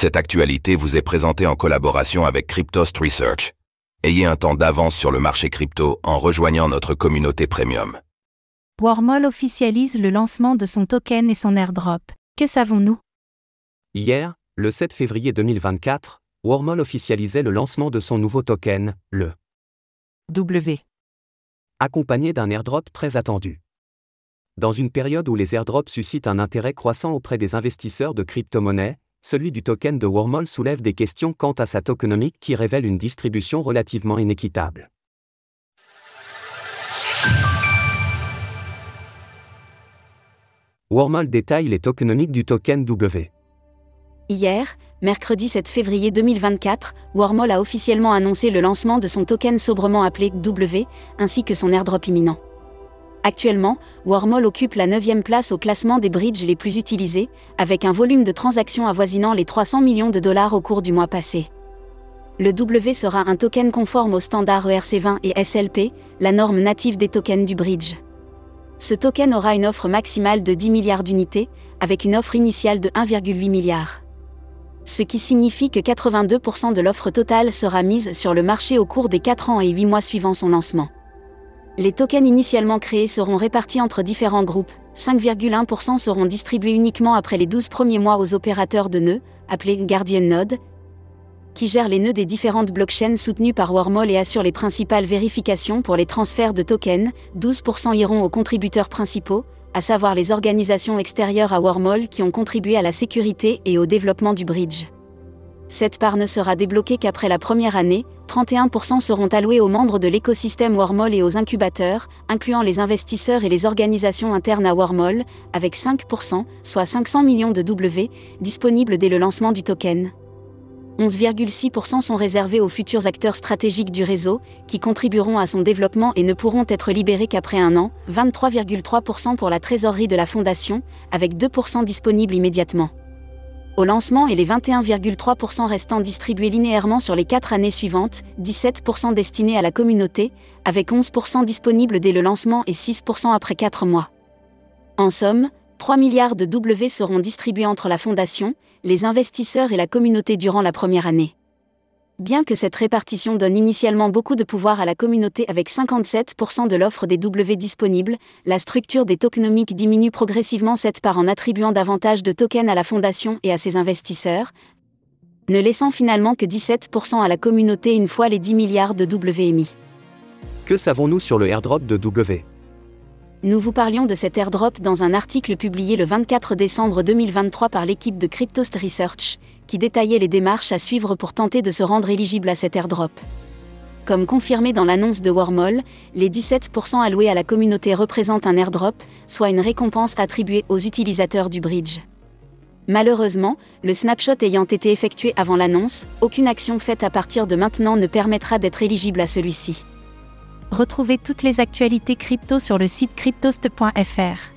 Cette actualité vous est présentée en collaboration avec Cryptost Research. Ayez un temps d'avance sur le marché crypto en rejoignant notre communauté premium. Wormhole officialise le lancement de son token et son airdrop. Que savons-nous? Hier, le 7 février 2024, Wormhole officialisait le lancement de son nouveau token, le W. accompagné d'un airdrop très attendu. Dans une période où les airdrops suscitent un intérêt croissant auprès des investisseurs de crypto-monnaies, celui du token de Wormhole soulève des questions quant à sa tokenomique qui révèle une distribution relativement inéquitable. Wormhole détaille les tokenomiques du token W. Hier, mercredi 7 février 2024, Wormhole a officiellement annoncé le lancement de son token sobrement appelé W, ainsi que son airdrop imminent. Actuellement, Wormhole occupe la 9 place au classement des bridges les plus utilisés, avec un volume de transactions avoisinant les 300 millions de dollars au cours du mois passé. Le W sera un token conforme aux standards ERC20 et SLP, la norme native des tokens du bridge. Ce token aura une offre maximale de 10 milliards d'unités, avec une offre initiale de 1,8 milliard. Ce qui signifie que 82% de l'offre totale sera mise sur le marché au cours des 4 ans et 8 mois suivant son lancement. Les tokens initialement créés seront répartis entre différents groupes, 5,1% seront distribués uniquement après les 12 premiers mois aux opérateurs de nœuds, appelés Guardian Node, qui gèrent les nœuds des différentes blockchains soutenues par Wormhole et assurent les principales vérifications pour les transferts de tokens, 12% iront aux contributeurs principaux, à savoir les organisations extérieures à Wormhole qui ont contribué à la sécurité et au développement du bridge. Cette part ne sera débloquée qu'après la première année, 31% seront alloués aux membres de l'écosystème Wormhole et aux incubateurs, incluant les investisseurs et les organisations internes à Wormhole, avec 5%, soit 500 millions de W, disponibles dès le lancement du token. 11,6% sont réservés aux futurs acteurs stratégiques du réseau, qui contribueront à son développement et ne pourront être libérés qu'après un an, 23,3% pour la trésorerie de la fondation, avec 2% disponibles immédiatement. Au lancement et les 21,3% restants distribués linéairement sur les 4 années suivantes, 17% destinés à la communauté, avec 11% disponibles dès le lancement et 6% après 4 mois. En somme, 3 milliards de W seront distribués entre la fondation, les investisseurs et la communauté durant la première année. Bien que cette répartition donne initialement beaucoup de pouvoir à la communauté avec 57% de l'offre des W disponibles, la structure des tokenomiques diminue progressivement cette part en attribuant davantage de tokens à la fondation et à ses investisseurs, ne laissant finalement que 17% à la communauté une fois les 10 milliards de W émis. Que savons-nous sur le airdrop de W? Nous vous parlions de cet airdrop dans un article publié le 24 décembre 2023 par l'équipe de Cryptost Research, qui détaillait les démarches à suivre pour tenter de se rendre éligible à cet airdrop. Comme confirmé dans l'annonce de Wormhole, les 17% alloués à la communauté représentent un airdrop, soit une récompense attribuée aux utilisateurs du bridge. Malheureusement, le snapshot ayant été effectué avant l'annonce, aucune action faite à partir de maintenant ne permettra d'être éligible à celui-ci. Retrouvez toutes les actualités crypto sur le site cryptost.fr.